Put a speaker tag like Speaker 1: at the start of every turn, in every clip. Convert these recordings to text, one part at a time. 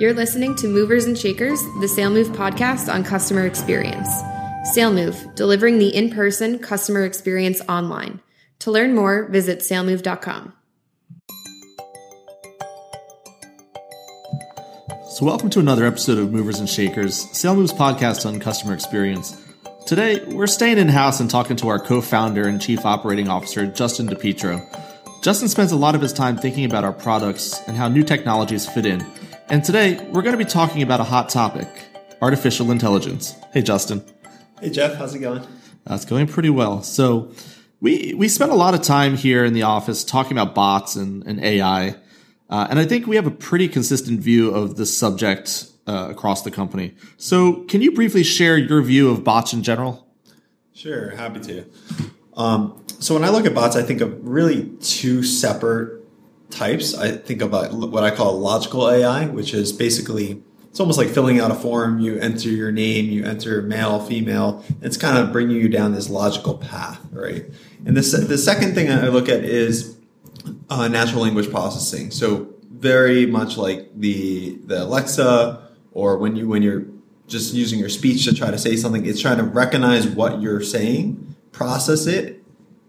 Speaker 1: You're listening to Movers and Shakers, the SaleMove podcast on customer experience. SaleMove, delivering the in person customer experience online. To learn more, visit salemove.com.
Speaker 2: So, welcome to another episode of Movers and Shakers, SaleMove's podcast on customer experience. Today, we're staying in house and talking to our co founder and chief operating officer, Justin DiPietro. Justin spends a lot of his time thinking about our products and how new technologies fit in. And today, we're going to be talking about a hot topic artificial intelligence. Hey, Justin.
Speaker 3: Hey, Jeff. How's it going?
Speaker 2: That's going pretty well. So, we, we spent a lot of time here in the office talking about bots and, and AI. Uh, and I think we have a pretty consistent view of this subject uh, across the company. So, can you briefly share your view of bots in general?
Speaker 3: Sure, happy to. Um, so, when I look at bots, I think of really two separate types. I think about what I call logical AI, which is basically it's almost like filling out a form. You enter your name, you enter male, female. It's kind of bringing you down this logical path, right? And the the second thing I look at is uh, natural language processing. So very much like the the Alexa, or when you when you're just using your speech to try to say something, it's trying to recognize what you're saying, process it,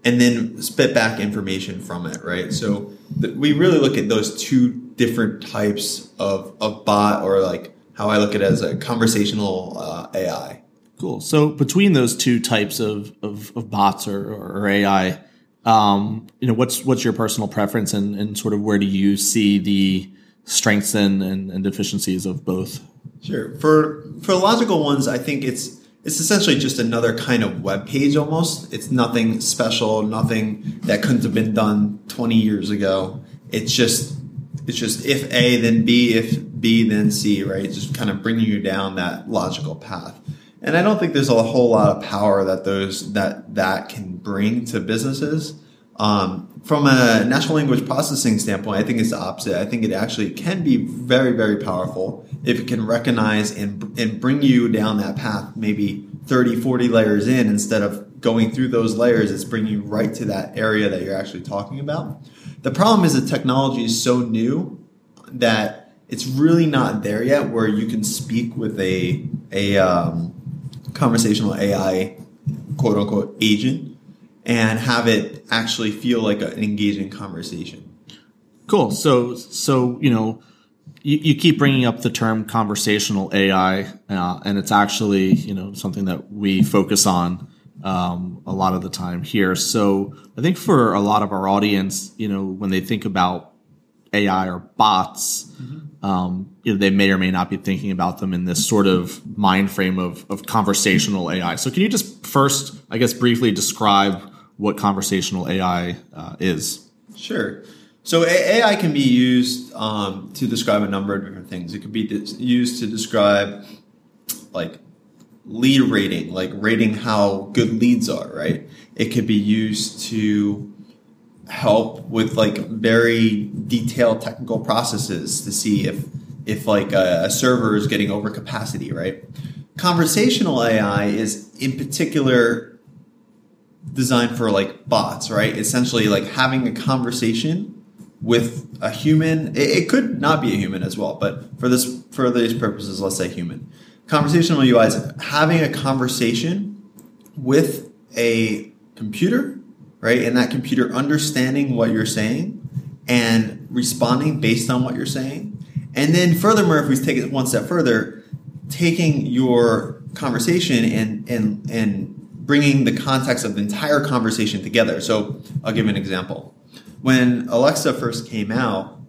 Speaker 3: and then spit back information from it, right? So th- we really look at those two different types of, of bot or like how I look at it as a conversational uh, AI.
Speaker 2: Cool. So between those two types of, of, of bots or, or AI, um, you know, what's what's your personal preference and, and sort of where do you see the strengths and, and, and deficiencies of both?
Speaker 3: Sure. For for logical ones, I think it's it's essentially just another kind of web page almost. It's nothing special, nothing that couldn't have been done 20 years ago. It's just it's just if A then B, if B then C, right? Just kind of bringing you down that logical path. And I don't think there's a whole lot of power that those that that can bring to businesses. Um, from a natural language processing standpoint, I think it's the opposite. I think it actually can be very, very powerful if it can recognize and, and bring you down that path, maybe 30, 40 layers in instead of going through those layers, it's bringing you right to that area that you're actually talking about. The problem is the technology is so new that it's really not there yet where you can speak with a, a um, conversational AI quote unquote agent and have it actually feel like an engaging conversation.
Speaker 2: Cool. So, so you know, you, you keep bringing up the term conversational AI, uh, and it's actually you know something that we focus on um, a lot of the time here. So, I think for a lot of our audience, you know, when they think about AI or bots, mm-hmm. um, you know, they may or may not be thinking about them in this sort of mind frame of, of conversational AI. So, can you just first, I guess, briefly describe what conversational AI uh, is.
Speaker 3: Sure. So AI can be used um, to describe a number of different things. It could be used to describe like lead rating, like rating how good leads are, right? It could be used to help with like very detailed technical processes to see if if like a, a server is getting over capacity, right? Conversational AI is in particular designed for like bots, right? Essentially, like having a conversation with a human. It, it, could not be a human as well, but for this for these purposes, let's say human. Conversational UI is having a conversation with a computer, right? And that computer understanding what you're saying and responding based on what you're saying. And then furthermore, if we take it one step further, taking your conversation and and and bringing the context of the entire conversation together. So I'll give an example. When Alexa first came out,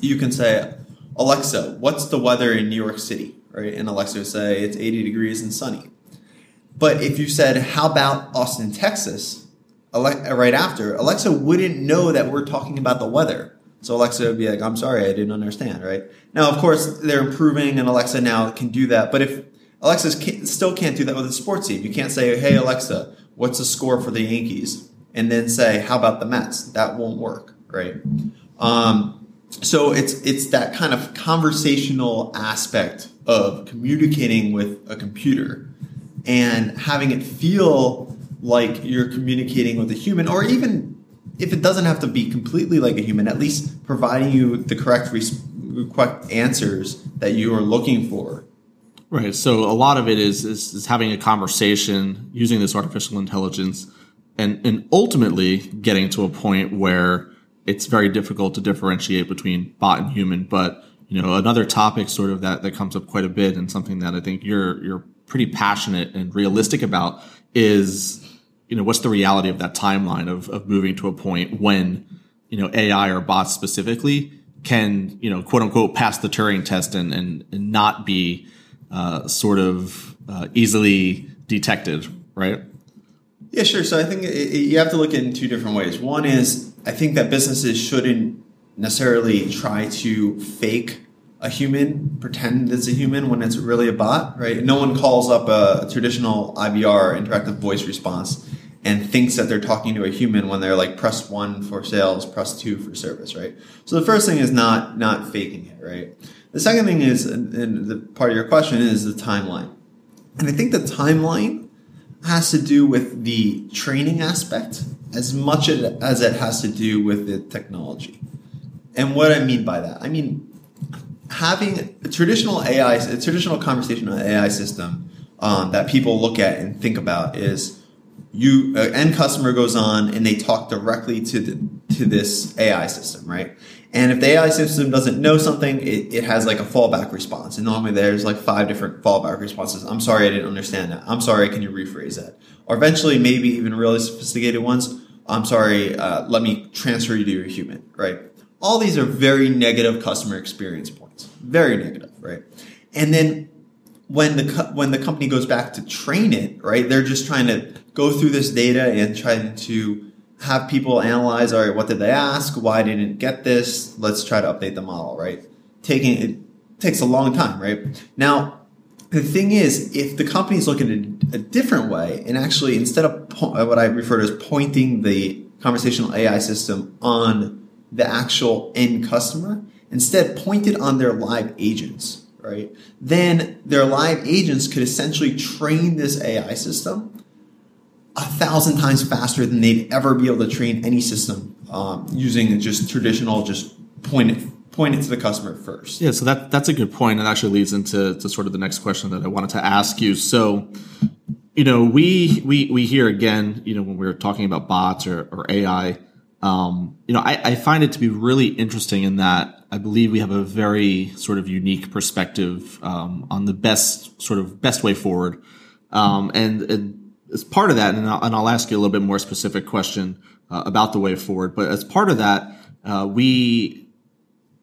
Speaker 3: you can say, Alexa, what's the weather in New York City? Right? And Alexa would say it's 80 degrees and sunny. But if you said, how about Austin, Texas? Right after, Alexa wouldn't know that we're talking about the weather. So Alexa would be like, I'm sorry, I didn't understand, right? Now, of course, they're improving and Alexa now can do that. But if Alexa still can't do that with a sports team. You can't say, "Hey Alexa, what's the score for the Yankees?" and then say, "How about the Mets?" That won't work, right? Um, so it's it's that kind of conversational aspect of communicating with a computer and having it feel like you're communicating with a human, or even if it doesn't have to be completely like a human, at least providing you the correct res- correct answers that you are looking for.
Speaker 2: Right. So a lot of it is, is, is having a conversation using this artificial intelligence and, and ultimately getting to a point where it's very difficult to differentiate between bot and human. But, you know, another topic sort of that, that comes up quite a bit and something that I think you're, you're pretty passionate and realistic about is, you know, what's the reality of that timeline of, of moving to a point when, you know, AI or bots specifically can, you know, quote unquote, pass the Turing test and, and, and not be uh, sort of uh, easily detected, right?
Speaker 3: Yeah, sure. So I think it, you have to look in two different ways. One is I think that businesses shouldn't necessarily try to fake a human, pretend it's a human when it's really a bot, right? No one calls up a traditional IVR, interactive voice response, and thinks that they're talking to a human when they're like press one for sales, press two for service, right? So the first thing is not not faking it, right? The second thing is, and the part of your question is the timeline, and I think the timeline has to do with the training aspect as much as it has to do with the technology. And what I mean by that, I mean having a traditional AI, a traditional conversational AI system um, that people look at and think about is you end customer goes on and they talk directly to the, to this AI system, right? And if the AI system doesn't know something, it, it has like a fallback response. And normally there's like five different fallback responses. I'm sorry, I didn't understand that. I'm sorry, can you rephrase that? Or eventually, maybe even really sophisticated ones. I'm sorry, uh, let me transfer you to your human, right? All these are very negative customer experience points. Very negative, right? And then when the co- when the company goes back to train it, right? They're just trying to go through this data and trying to have people analyze, all right, what did they ask? Why didn't get this? Let's try to update the model, right? Taking it takes a long time, right? Now, the thing is, if the company is looking at a different way and actually instead of po- uh, what I refer to as pointing the conversational AI system on the actual end customer, instead point it on their live agents, right? Then their live agents could essentially train this AI system a thousand times faster than they'd ever be able to train any system um, using just traditional, just point it, point it to the customer first.
Speaker 2: Yeah, so that that's a good point, and actually leads into to sort of the next question that I wanted to ask you. So, you know, we we we hear again, you know, when we're talking about bots or, or AI, um, you know, I, I find it to be really interesting in that I believe we have a very sort of unique perspective um, on the best sort of best way forward, um, and, and as part of that, and I'll, and I'll ask you a little bit more specific question uh, about the way forward. But as part of that, uh, we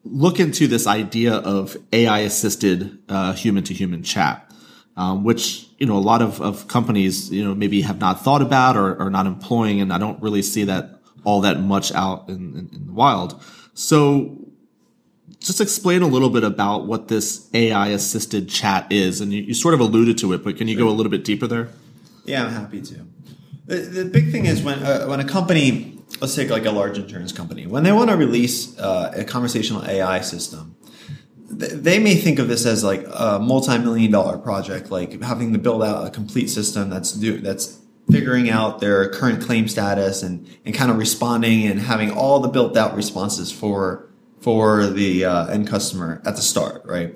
Speaker 2: look into this idea of AI assisted human to human chat, um, which you know a lot of, of companies you know maybe have not thought about or, are not employing, and I don't really see that all that much out in, in, in the wild. So just explain a little bit about what this AI assisted chat is. And you, you, sort of alluded to it, but can you go a little bit deeper there?
Speaker 3: Yeah, I'm happy to. The, the big thing is when uh, when a company, let's take like a large insurance company, when they want to release uh, a conversational AI system, th- they may think of this as like a multi-million dollar project, like having to build out a complete system that's do, that's figuring out their current claim status and and kind of responding and having all the built out responses for for the uh, end customer at the start, right?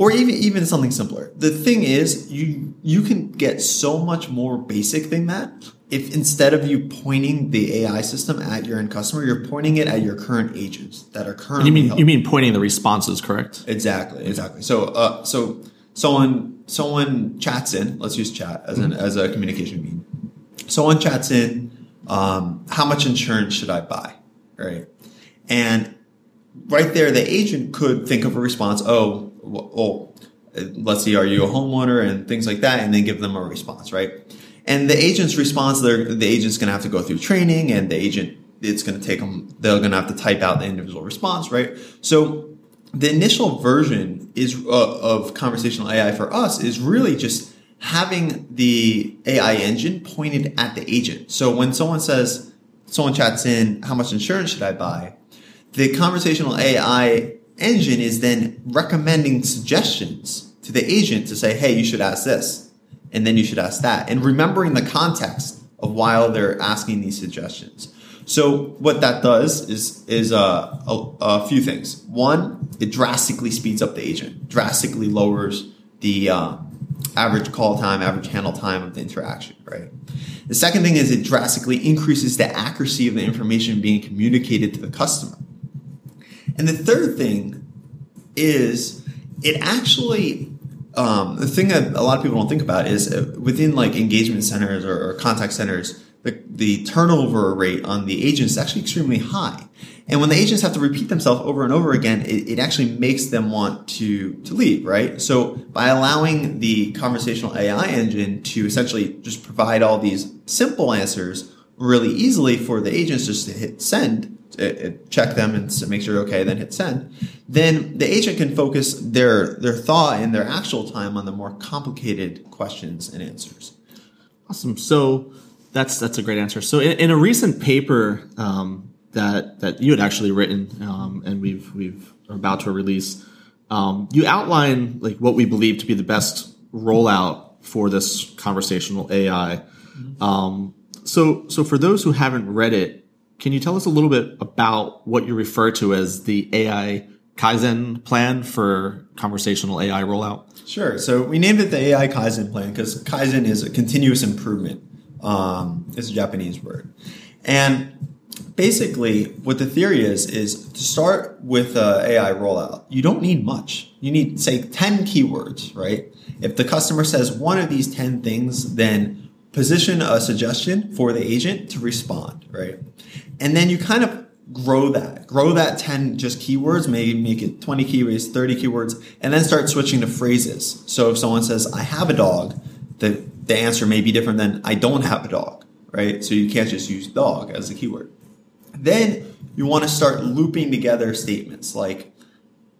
Speaker 3: Or even even something simpler. The thing is, you you can get so much more basic than that if instead of you pointing the AI system at your end customer, you're pointing it at your current agents that are currently.
Speaker 2: You mean
Speaker 3: helping.
Speaker 2: you mean pointing the responses, correct?
Speaker 3: Exactly, exactly. So uh, so someone someone chats in. Let's use chat as an as a communication mean. Someone chats in. Um, how much insurance should I buy? Right, and right there, the agent could think of a response. Oh, oh, let's see, are you a homeowner and things like that, and then give them a response, right? And the agent's response, the agent's going to have to go through training, and the agent, it's going to take them, they're going to have to type out the individual response, right? So the initial version is uh, of conversational AI for us is really just having the AI engine pointed at the agent. So when someone says, someone chats in, how much insurance should I buy? The conversational AI engine is then recommending suggestions to the agent to say, hey, you should ask this, and then you should ask that, and remembering the context of while they're asking these suggestions. So what that does is is uh, a, a few things. One, it drastically speeds up the agent, drastically lowers the uh, average call time, average handle time of the interaction. Right. The second thing is it drastically increases the accuracy of the information being communicated to the customer. And the third thing is it actually um, the thing that a lot of people don't think about is uh, within like engagement centers or, or contact centers the, the turnover rate on the agents is actually extremely high. And when the agents have to repeat themselves over and over again, it, it, actually makes them want to, to leave, right? So by allowing the conversational AI engine to essentially just provide all these simple answers really easily for the agents just to hit send, check them and make sure you're okay, then hit send, then the agent can focus their, their thought and their actual time on the more complicated questions and answers.
Speaker 2: Awesome. So that's that's a great answer. So in, in a recent paper um, that that you had actually written, um, and we've we've are about to release, um, you outline like what we believe to be the best rollout for this conversational AI. Um, so so for those who haven't read it, can you tell us a little bit about what you refer to as the AI Kaizen plan for conversational AI rollout?
Speaker 3: Sure. So we named it the AI Kaizen plan because Kaizen is a continuous improvement um, it's a Japanese word. And basically, what the theory is, is to start with AI rollout, you don't need much. You need, say, 10 keywords, right? If the customer says one of these 10 things, then position a suggestion for the agent to respond, right? And then you kind of grow that, grow that 10 just keywords, maybe make it 20 keywords, 30 keywords, and then start switching to phrases. So if someone says, I have a dog, the the answer may be different than I don't have a dog, right? So you can't just use dog as a keyword. Then you want to start looping together statements like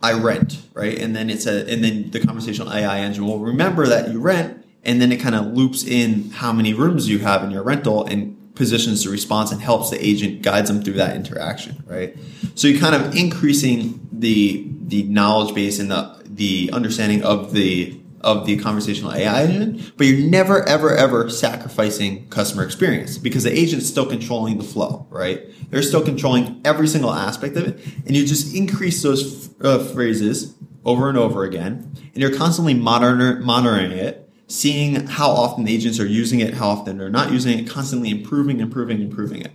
Speaker 3: I rent, right? And then it's a and then the conversational AI engine will remember that you rent and then it kind of loops in how many rooms you have in your rental and positions the response and helps the agent guides them through that interaction, right? So you're kind of increasing the the knowledge base and the the understanding of the of the conversational AI engine, but you're never, ever, ever sacrificing customer experience because the agent's still controlling the flow, right? They're still controlling every single aspect of it. And you just increase those uh, phrases over and over again. And you're constantly monitor- monitoring it, seeing how often the agents are using it, how often they're not using it, constantly improving, improving, improving it.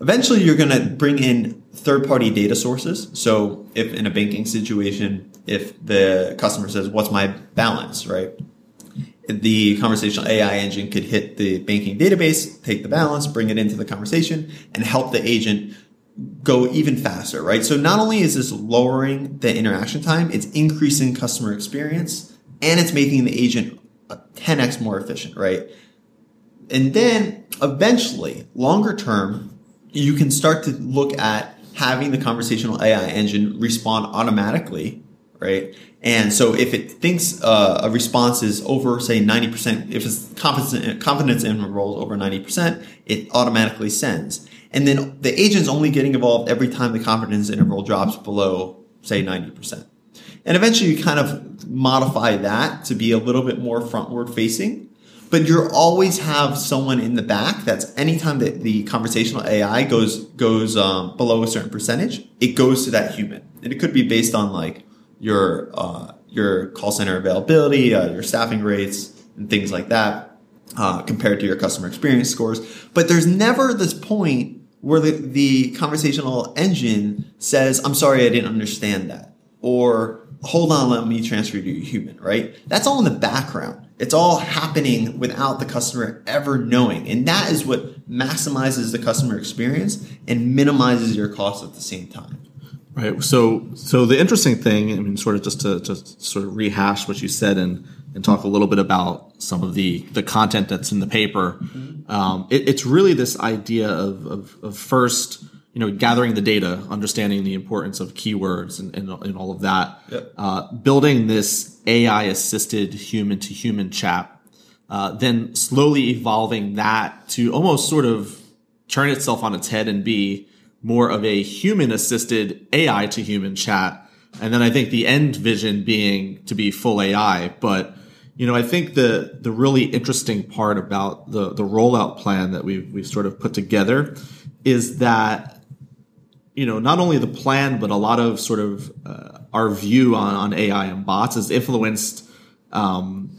Speaker 3: Eventually, you're going to bring in third party data sources. So if in a banking situation, if the customer says, what's my balance, right? The conversational AI engine could hit the banking database, take the balance, bring it into the conversation and help the agent go even faster, right? So not only is this lowering the interaction time, it's increasing customer experience and it's making the agent 10x more efficient, right? And then eventually, longer term, you can start to look at having the conversational AI engine respond automatically right? And so if it thinks uh, a response is over, say, 90%, if its confidence, confidence interval is over 90%, it automatically sends. And then the agent's only getting involved every time the confidence interval drops below, say, 90%. And eventually you kind of modify that to be a little bit more frontward facing. But you always have someone in the back that's anytime that the conversational AI goes goes um, below a certain percentage, it goes to that human. And it could be based on like your uh, your call center availability, uh, your staffing rates, and things like that uh, compared to your customer experience scores. But there's never this point where the, the conversational engine says, "I'm sorry, I didn't understand that," or "Hold on, let me transfer you to a human." Right? That's all in the background. It's all happening without the customer ever knowing, and that is what maximizes the customer experience and minimizes your costs at the same time.
Speaker 2: Right. So, so the interesting thing, I mean, sort of just to just sort of rehash what you said and and talk a little bit about some of the the content that's in the paper. Mm-hmm. Um, it, it's really this idea of, of, of first, you know, gathering the data, understanding the importance of keywords and and, and all of that. Yep. Uh, building this AI assisted human to human chat. Uh, then slowly evolving that to almost sort of turn itself on its head and be more of a human assisted AI to human chat. And then I think the end vision being to be full AI. But, you know, I think the, the really interesting part about the, the rollout plan that we've, we've sort of put together is that you know not only the plan but a lot of sort of uh, our view on, on AI and bots is influenced um,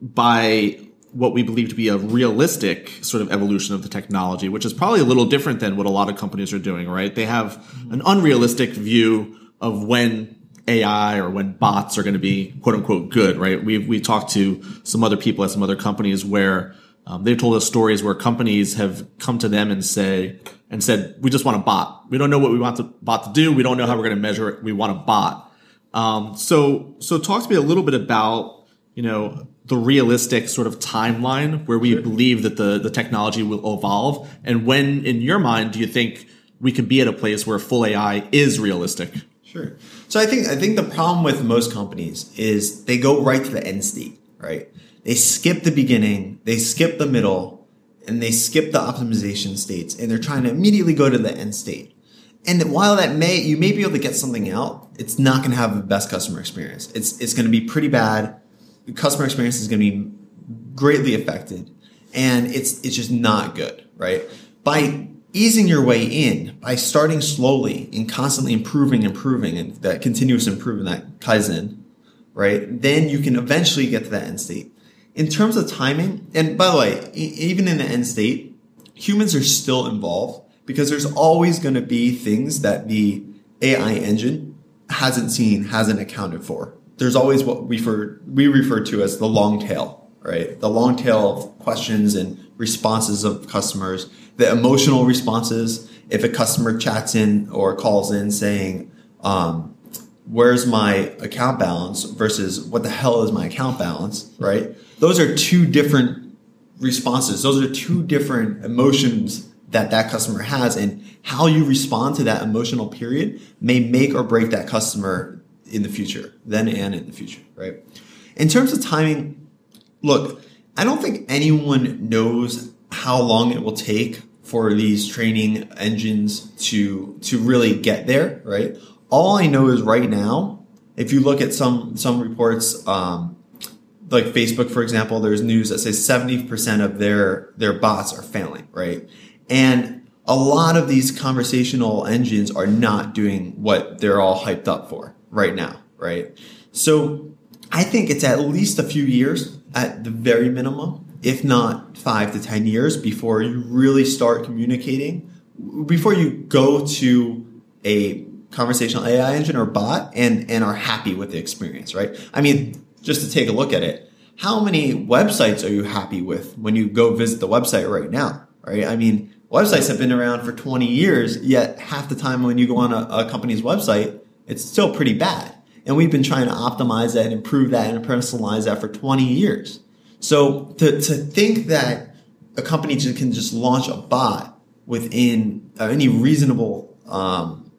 Speaker 2: by what we believe to be a realistic sort of evolution of the technology, which is probably a little different than what a lot of companies are doing, right? They have an unrealistic view of when AI or when bots are going to be quote unquote good, right? We we talked to some other people at some other companies where um, they've told us stories where companies have come to them and say and said, "We just want a bot. We don't know what we want the bot to do. We don't know how we're going to measure it. We want a bot." Um, so so talk to me a little bit about you know the realistic sort of timeline where we believe that the the technology will evolve, and when in your mind do you think we could be at a place where full AI is realistic?
Speaker 3: Sure. So I think I think the problem with most companies is they go right to the end state, right? They skip the beginning, they skip the middle, and they skip the optimization states, and they're trying to immediately go to the end state. And while that may you may be able to get something out, it's not going to have the best customer experience. It's it's going to be pretty bad. The customer experience is going to be greatly affected, and it's it's just not good, right? By easing your way in by starting slowly and constantly improving, improving, and that continuous improvement, that kaizen, right? Then you can eventually get to that end state. In terms of timing, and by the way, even in the end state, humans are still involved because there's always going to be things that the AI engine hasn't seen, hasn't accounted for. There's always what we refer, we refer to as the long tail, right? The long tail of questions and responses of customers, the emotional responses. If a customer chats in or calls in saying, um, where's my account balance versus what the hell is my account balance, right? Those are two different responses. Those are two different emotions that that customer has and how you respond to that emotional period may make or break that customer in the future, then and in the future, right? In terms of timing, look, I don't think anyone knows how long it will take for these training engines to to really get there, right? All I know is right now, if you look at some some reports, um, like Facebook, for example, there's news that says 70% of their their bots are failing, right? And a lot of these conversational engines are not doing what they're all hyped up for right now, right? So I think it's at least a few years at the very minimum, if not five to 10 years before you really start communicating, before you go to a conversational AI engine or bot and, and are happy with the experience, right? I mean, just to take a look at it, how many websites are you happy with when you go visit the website right now, right? I mean, websites have been around for 20 years, yet half the time when you go on a, a company's website, it's still pretty bad. And we've been trying to optimize that and improve that and personalize that for 20 years. So to, to think that a company can just launch a bot within uh, any reasonable um,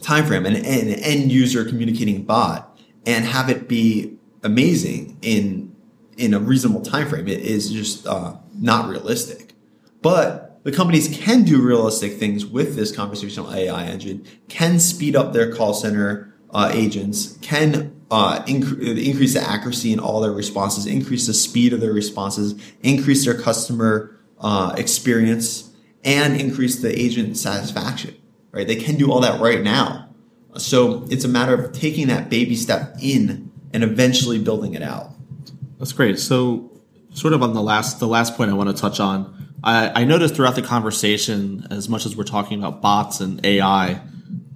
Speaker 3: time frame, an, an end user communicating bot, and have it be amazing in in a reasonable time frame, it is just uh, not realistic. But the companies can do realistic things with this conversational AI engine, can speed up their call center uh, agents, can uh, inc- increase the accuracy in all their responses, increase the speed of their responses, increase their customer uh, experience, and increase the agent satisfaction. Right? They can do all that right now. So it's a matter of taking that baby step in and eventually building it out.
Speaker 2: That's great. So, sort of on the last the last point I want to touch on, I, I noticed throughout the conversation, as much as we're talking about bots and AI,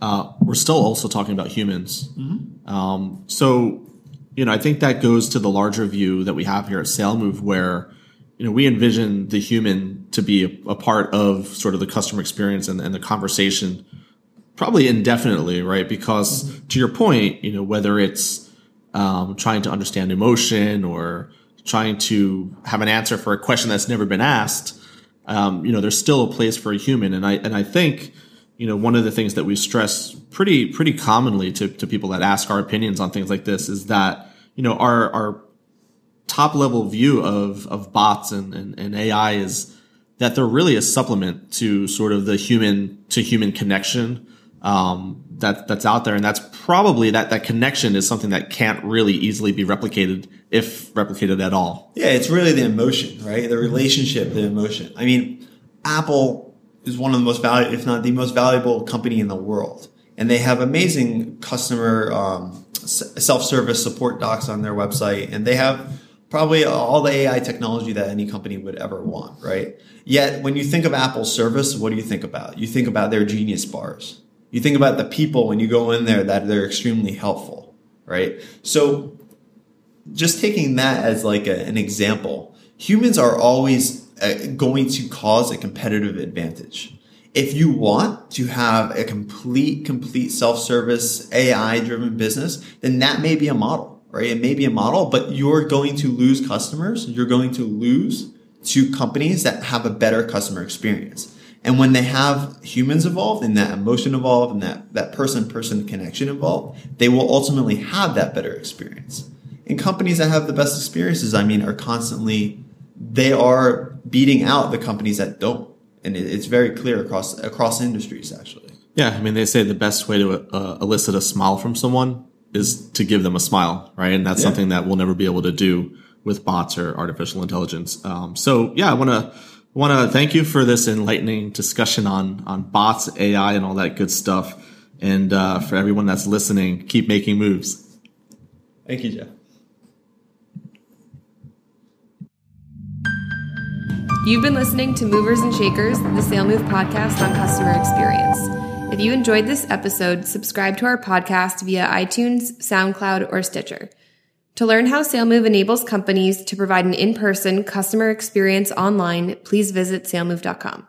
Speaker 2: uh, we're still also talking about humans. Mm-hmm. Um, so, you know, I think that goes to the larger view that we have here at SaleMove, where you know we envision the human to be a, a part of sort of the customer experience and, and the conversation, probably indefinitely, right? Because mm-hmm. to your point, you know, whether it's um, trying to understand emotion or trying to have an answer for a question that's never been asked, um, you know, there's still a place for a human, and I and I think you know, one of the things that we stress pretty pretty commonly to, to people that ask our opinions on things like this is that, you know, our our top level view of of bots and, and, and AI is that they're really a supplement to sort of the human to human connection. Um, that that's out there, and that's probably that that connection is something that can't really easily be replicated if replicated at all.
Speaker 3: Yeah, it's really the emotion, right? The relationship, the emotion. I mean, Apple is one of the most valuable, if not the most valuable company in the world. And they have amazing customer um, self-service support docs on their website, and they have probably all the AI technology that any company would ever want, right? Yet, when you think of Apple's service, what do you think about? You think about their Genius bars. You think about the people when you go in there that they're extremely helpful, right? So, just taking that as like a, an example, humans are always uh, going to cause a competitive advantage. If you want to have a complete, complete self-service AI driven business, then that may be a model, right? It may be a model, but you're going to lose customers. You're going to lose to companies that have a better customer experience. And when they have humans involved and that emotion involved and that, that person person connection involved, they will ultimately have that better experience. And companies that have the best experiences, I mean, are constantly they are beating out the companies that don't, and it's very clear across across industries actually.
Speaker 2: Yeah, I mean, they say the best way to uh, elicit a smile from someone is to give them a smile, right? And that's yeah. something that we'll never be able to do with bots or artificial intelligence. Um, so yeah, I want to want to thank you for this enlightening discussion on on bots, AI, and all that good stuff. And uh, for everyone that's listening, keep making moves.
Speaker 3: Thank you, Jeff.
Speaker 1: You've been listening to Movers and Shakers, the SaleMove podcast on customer experience. If you enjoyed this episode, subscribe to our podcast via iTunes, SoundCloud, or Stitcher. To learn how SaleMove enables companies to provide an in-person customer experience online, please visit salemove.com.